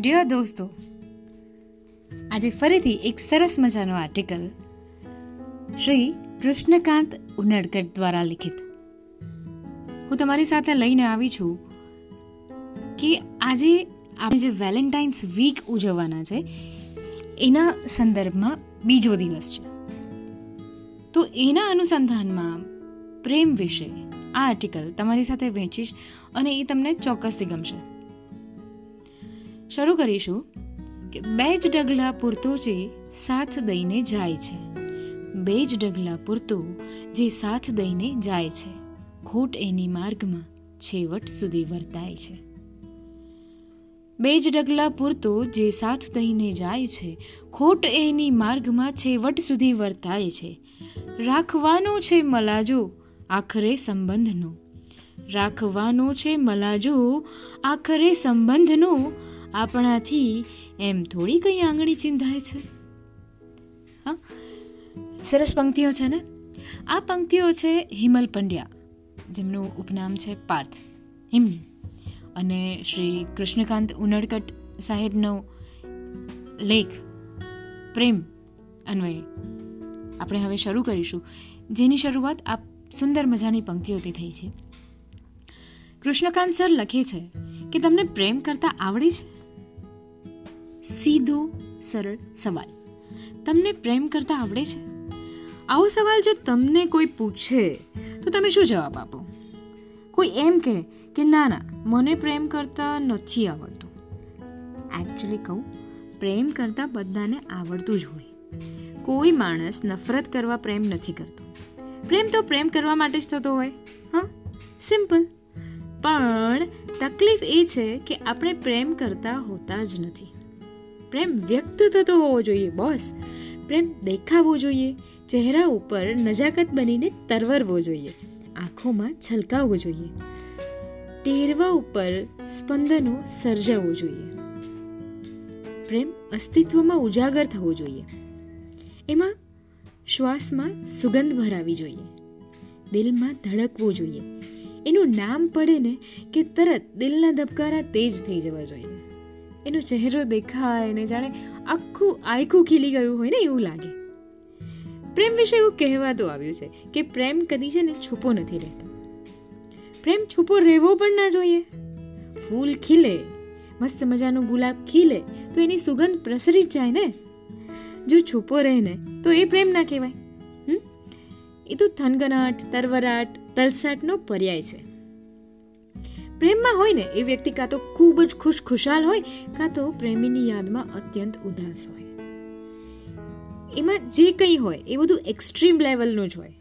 Dear દોસ્તો, આજે ફરીથી એક સરસ મજાનો આર્ટિકલ શ્રી કૃષ્ણકાંત ઉનડકટ દ્વારા લિખિત. હું તમારી સાથે લઈને આવી છું કે આજે આપણે જે વેલેન્ટાઇન્સ વીક ઉજવવાના છે, એના સંદર્ભમાં બીજો દિવસ છે. તો એના અનુસંધાનમાં પ્રેમ વિશે આ આર્ટિકલ તમારી સાથે વહેંચીશ અને એ તમને ચોક્કસથી ગમશે. શરૂ કરીશું કે બે જ ડગલા પૂરતો જે સાથ દઈને જાય છે. બે જ ડગલા પૂરતો જે સાથ દઈને જાય છે. ખોટ એની માર્ગમાં છેવટ સુધી વર્તાય છે. બે જ ડગલા પૂરતો જે સાથ દઈને જાય છે, ખોટ એની માર્ગમાં છેવટ સુધી વર્તાય છે. રાખવાનો છે મલાજો આખરે સંબંધનો. રાખવાનો છે મલાજો આખરે સંબંધનો આપણાથી એમ થોડી કઈ આંગળી ચિંધાય છે. હા? સરસ પંક્તિઓ છે ને? આ પંક્તિઓ છે હિમલ પંડ્યા, જેમનું ઉપનામ છે પાર્થ એમની અને શ્રી કૃષ્ણકાંત ઉનડકટ સાહેબનો લેખ, પ્રેમ, અન્વયે. આપણે હવે શરૂ કરીશું. જેની શરૂઆત આ સુંદર મજાની પંક્તિઓથી થઈ છે. કૃષ્ણકાંત સર લખે છે કે તમને પ્રેમ કરતા આવડે છે? સીધો, સરળ સવાલ. તમને પ્રેમ કરતા આવડે છે? આવો સવાલ જો તમને કોઈ પૂછે, તો તમે શું જવાબ આપો? કોઈ એમ કહે કે, ના ના, મને પ્રેમ કરતા નથી આવડતું. એકચ્યુઅલી કહું, પ્રેમ કરતા બધાને આવડતું જ હોય. કોઈ માણસ નફરત કરવા પ્રેમ નથી કરતો. પ્રેમ તો પ્રેમ કરવા માટે જ થતો હોય, હા? સિમ્પલ પણ તકલીફ એ છે કે આપણે પ્રેમ કરતા હોતા જ નથી. પ્રેમ વ્યક્ત થતો હોવો જોઈએ, બોસ. પ્રેમ દેખાવો જોઈએ, ચહેરા ઉપર નજાકત બનીને તરવરવો જોઈએ, આંખોમાં છલકાવવો જોઈએ, ટેરવા ઉપર સ્પંદનો સર્જાવવું જોઈએ. પ્રેમ અસ્તિત્વમાં ઉજાગર થવો જોઈએ. એમાં શ્વાસમાં સુગંધ ભરાવી જોઈએ. દિલમાં ધડકવું જોઈએ. એનું નામ પડે ને કે તરત દિલના ધબકારા તેજ થઈ જવા જોઈએ. એનો ચહેરો દેખાય ને જાણે આખું આખું ખીલી ગયું હોય ને એવું લાગે. પ્રેમ વિશે એવું કહેવાતું આવ્યું છે કે પ્રેમ કદી છે ને છૂપો નથી રહેતો. પ્રેમ છૂપો રહેવો પણ ના જોઈએ. ફૂલ ખીલે, મસ્ત મજાનું ગુલાબ ખીલે, તો એની સુગંધ પ્રસરી જ જાય ને. જો છૂપો રહે ને, તો એ પ્રેમ ના કહેવાય. એ તો થનગનાટ, તરવરાટ, તલસાટનો પર્યાય છે. પ્રેમમાં હોય ને, એ વ્યક્તિ કાં તો ખૂબ જ ખુશ ખુશાલ હોય, કાં તો પ્રેમીની યાદમાં અત્યંત ઉદાસ હોય. એમાં જે કંઈ હોય, એ બધું એક્સ્ટ્રીમ લેવલનું જ હોય.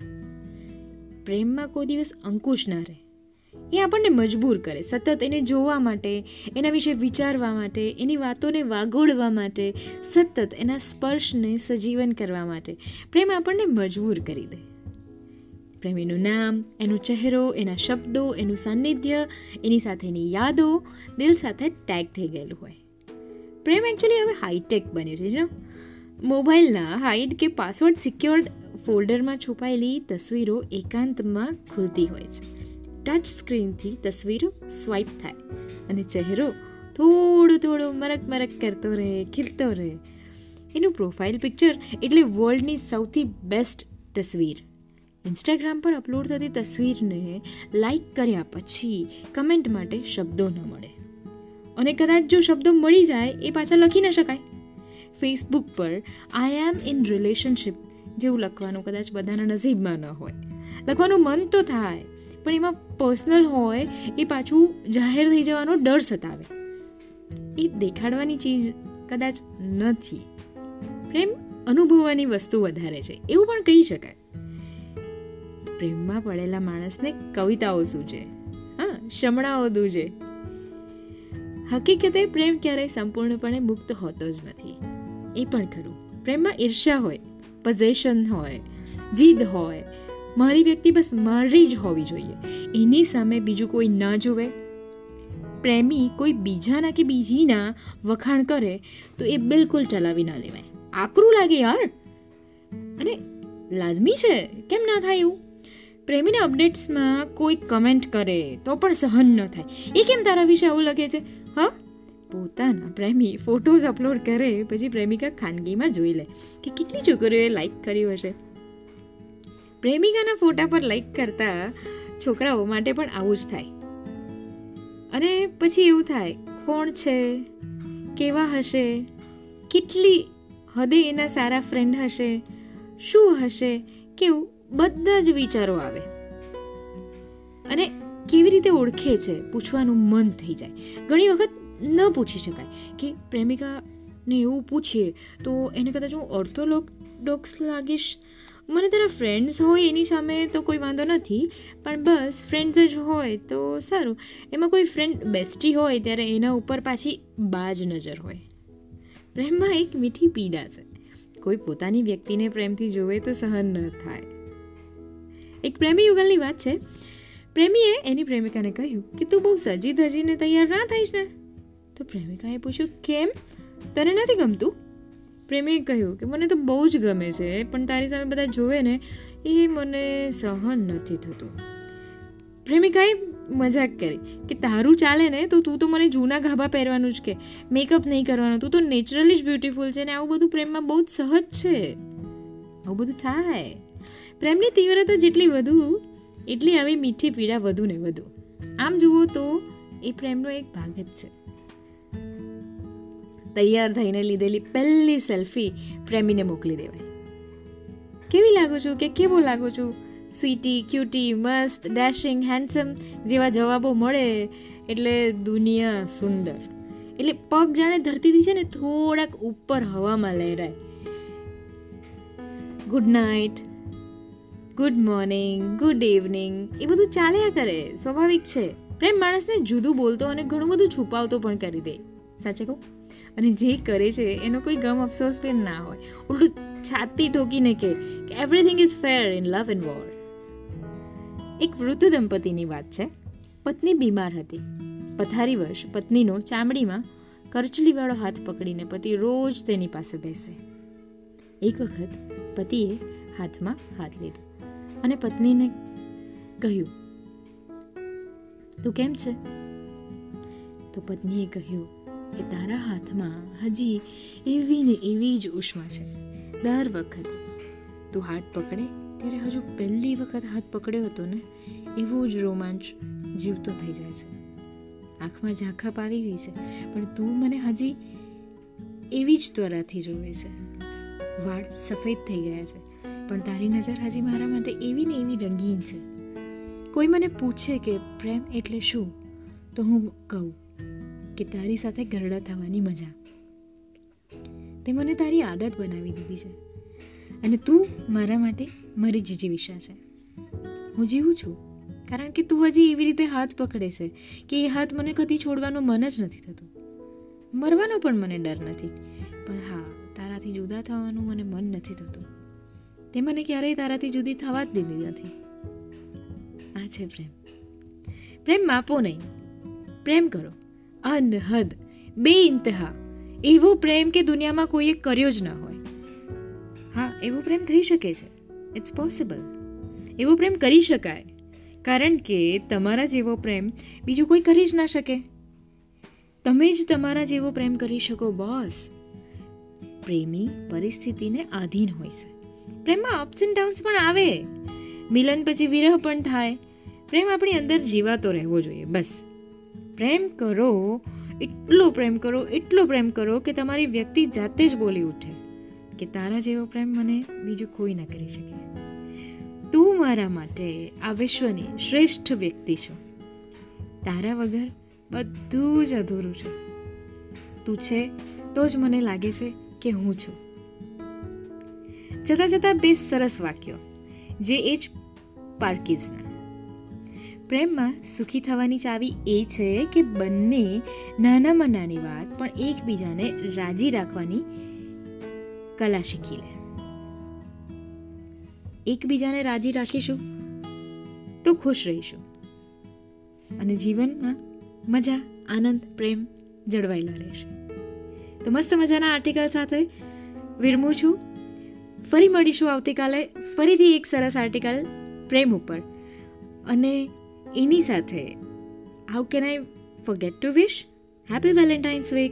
પ્રેમમાં કોઈ દિવસ અંકુશ ના રહે. એ આપણને મજબૂર કરે. સતત એને જોવા માટે, એના વિશે વિચારવા માટે, એની વાતોને વાગોળવા માટે, સતત એના સ્પર્શને સજીવન કરવા માટે પ્રેમ આપણને મજબૂર કરી દે. પ્રેમીનું નામ, એનો ચહેરો, એના શબ્દો, એનું સાનિધ્ય, એની સાથેની યાદો દિલ સાથે ટેગ થઈ ગયેલું હોય. પ્રેમ એકચ્યુઅલી હવે હાઈટેક બન્યું છે મોબાઈલના હાઈડ કે પાસવર્ડ સિક્યોર્ડ ફોલ્ડરમાં છુપાયેલી તસવીરો એકાંતમાં ખુલતી હોય છે. ટચ સ્ક્રીનથી તસવીરો સ્વાઇપ થાય અને ચહેરો થોડું થોડું મરક મરક કરતો રહે, ખીલતો રહે. એનું પ્રોફાઇલ પિક્ચર એટલે વર્લ્ડની સૌથી બેસ્ટ તસવીર. ઇન્સ્ટાગ્રામ પર અપલોડ થતી તસવીરને લાઈક કર્યા પછી કમેન્ટ માટે શબ્દો ન મળે. અને કદાચ જો શબ્દો મળી જાય, એ પાછા લખી ન શકાય. ફેસબુક પર આઈ એમ ઇન રિલેશનશિપ જેવું લખવાનું કદાચ બધાના નસીબમાં ન હોય. લખવાનું મન તો થાય, પણ એમાં પર્સનલ હોય, એ પાછું જાહેર થઈ જવાનો ડર સતાવે. એ દેખાડવાની ચીજ કદાચ નથી. પ્રેમ અનુભવવાની વસ્તુ વધારે છે. એવું પણ કહી શકાય. પ્રેમમાં પડેલા માણસને કવિતાઓ સૂજે. હા, શમણાઓ દૂજે. હકીકતે પ્રેમ ક્યારેય સંપૂર્ણપણે મુક્ત હોતો જ નથી. એ પણ ખરું. પ્રેમમાં ઈર્ષ્યા હોય પઝેશન હોય, જીદ હોય, મારી વ્યક્તિ બસ મારી જ હોવી જોઈએ. એની સામે બીજું કોઈ ન જોવે. પ્રેમી કોઈ બીજાના કે બીજીના વખાણ કરે, તો એ બિલકુલ ચલાવી ના લેવાય. આકરું લાગે યાર. અને લાજમી છે. કેમ ના થાય એવું? પ્રેમીના અપડેટ્સમાં કોઈ કમેન્ટ કરે તો પણ સહન ન થાય. એ કેમ તારા વિશે આવું લખે છે? હા? પોતાના પ્રેમી ફોટોઝ અપલોડ કરે, પછી પ્રેમિકા ખાનગીમાં જોઈ લે. કે કેટલી છોકરીઓએ લાઈક કર્યું હશે? પ્રેમિકાના ફોટા પર લાઈક કરતા છોકરાઓ માટે પણ આવું જ થાય. અને પછી એવું થાય, કોણ છે? કેવા હશે? કેટલી હદે એના સારા ફ્રેન્ડ હશે? શું હશે? કેવું બધા જ વિચારો આવે. અને કેવી રીતે ઓળખે છે પૂછવાનું મન થઈ જાય. ઘણી વખત ન પૂછી શકાય કે પ્રેમિકાને એવું પૂછીએ તો એને કદાચ હું ઓર્થોડોક્સ લાગીશ. મને તારા ફ્રેન્ડ્સ હોય એની સામે તો કોઈ વાંધો નથી, પણ બસ ફ્રેન્ડ્સ જ હોય તો સારું. એમાં કોઈ ફ્રેન્ડ બેસ્ટી હોય ત્યારે એના ઉપર પાછી બાજ નજર હોય. પ્રેમમાં એક મીઠી પીડા છે. કોઈ પોતાની વ્યક્તિને પ્રેમથી જોવે તો સહન ન થાય. એક પ્રેમી યુગલની વાત છે. પ્રેમીએ એની પ્રેમિકાને કહ્યું કે તું બહુ સજી ધજીને તૈયાર ના થઈશ ને. તો પ્રેમિકાએ પૂછ્યું, કેમ? તને નથી ગમતું? પ્રેમીએ કહ્યું કે, મને તો બહુ જ ગમે છે, પણ તારી સામે બધા જોવે ને, એ મને સહન નથી થતું. પ્રેમિકાએ મજાક કરી કે, તારું ચાલે ને, તો તું તો મને જૂના ગાભા પહેરવાનું જ કે, મેકઅપ નહીં કરવાનું, તું તો નેચરલી જ બ્યુટીફુલ છે ને, આવું બધું પ્રેમમાં બહુ જ સહજ છે. આવું બધું થાય. પ્રેમની તીવ્રતા જેટલી વધુ, એટલી આવી મીઠી પીડા વધુ ને વધુ. આમ જુઓ તો એ પ્રેમનો એક ભાગ જ છે. તૈયાર થઈને લીધેલી પહેલી સેલ્ફી પ્રેમીને મોકલી દેવાય. કેવી લાગું છું કે કેવો લાગું છું? સ્વીટી, ક્યુટી, મસ્ત, ડેશિંગ, હેન્ડસમ જેવા જવાબો મળે એટલે દુનિયા સુંદર. એટલે પગ જાણે ધરતીથી છે ને થોડાક ઉપર હવામાં લહેરાય. Good night good morning, good evening. એ બધું ચાલ્યા કરે, સ્વાભાવિક છે. પ્રેમ માણસને જુદું બોલતો અને ઘણું બધું છુપાવતો પણ કરી દે. સાચે કહું? અને જે કરે છે, એનો કોઈ ગમ અફસોસ પણ ના હોય. ઉલટું છાતી ઠોકીને કે everything is fair in love and war એક વૃદ્ધ દંપતીની વાત છે. પત્ની બીમાર હતી. પથારી વર્ષ પત્નીનો ચામડીમાં કરચલીવાળો હાથ પકડીને પતિ રોજ તેની પાસે બેસે. એક વખત પતિએ હાથમાં હાથ લીધો. અને પત્નીને કહ્યું, તું કેમ છે? તો પત્નીએ કહ્યું કે, તારા હાથમાં હજી એવી ને એવી જ ઉષ્મા છે. દર વખત તું હાથ પકડે, ત્યારે હજુ પહેલી વખત હાથ પકડ્યો હતો ને, એવો જ રોમાંચ જીવતો થઈ જાય છે. આંખમાં ઝાંખપ આવી ગઈ છે, પણ તું મને હજી એવી જ ત્વરાથી જોવે છે. વાળ સફેદ થઈ ગયા છે. પણ તારી નજર હજી મારા માટે એવી ને એવી રંગીન છે. કોઈ મને પૂછે કે, પ્રેમ એટલે શું? તો હું કહું કે, તારી સાથે ગરડા થવાની મજા. તે મને તારી આદત બનાવી દીધી છે. અને તું મારા માટે મારી જીજીવિષા છે. હું જીવું છું, કારણ કે તું હજી એવી રીતે હાથ પકડે છે કે એ હાથ મને કદી છોડવાનું મન જ નથી થતું. મરવાનો પણ મને ડર નથી. પણ હા, તારાથી જુદા થવાનું મને મન નથી થતું. તે મને ક્યારેય તારાથી જુદી થવા જ દીધી નથી. આ છે પ્રેમ. પ્રેમ માપો નહીં. પ્રેમ કરો. અનહદ. બે ઇંતહા એવો પ્રેમ કે દુનિયામાં કોઈએ કર્યો જ ના હોય. હા, એવો પ્રેમ થઈ શકે છે. ઇટ્સ પોસિબલ એવો પ્રેમ કરી શકાય. કારણ કે તમારા જેવો પ્રેમ બીજું કોઈ કરી જ ના શકે. તમે જ તમારા જેવો પ્રેમ કરી શકો બોસ પ્રેમી પરિસ્થિતિને આધીન હોય છે. પ્રેમમાં અપ્સ એન્ડ ડાઉન્સ પણ આવે. મિલન પછી વિરહ પણ થાય. પ્રેમ આપણી અંદર જીવાતો રહેવો જોઈએ, બસ. પ્રેમ કરો, એટલો પ્રેમ કરો, એટલો પ્રેમ કરો કે તમારી વ્યક્તિ જાતે જ બોલી ઉઠે. કે તારા જેવો પ્રેમ મને બીજું કોઈ ના કરી શકે. તું મારા માટે આ વિશ્વની શ્રેષ્ઠ વ્યક્તિ છો. તારા વગર બધું જ અધૂરું છે. તું છે તો જ મને લાગે છે કે હું છું. જતા જતા બે સરસ વાક્યો. જે એ જ પાર્કિઝના. પ્રેમમાં સુખી થવાની ચાવી એ છે કે બંને નાનામાં નાની વાત, પણ એકબીજાને રાજી રાખવાની કલા શીખી લે. એકબીજાને રાજી રાખીશું તો ખુશ રહીશું. અને જીવનમાં મજા, આનંદ, પ્રેમ જળવાયેલા રહેશે. તો મસ્ત મજાના આર્ટિકલ સાથે વિરમું છું. ફરી મળીશું આવતીકાલે ફરીથી એક સરસ આર્ટિકલ પ્રેમ ઉપર. અને એની સાથે how can I forget to wish happy Valentine's week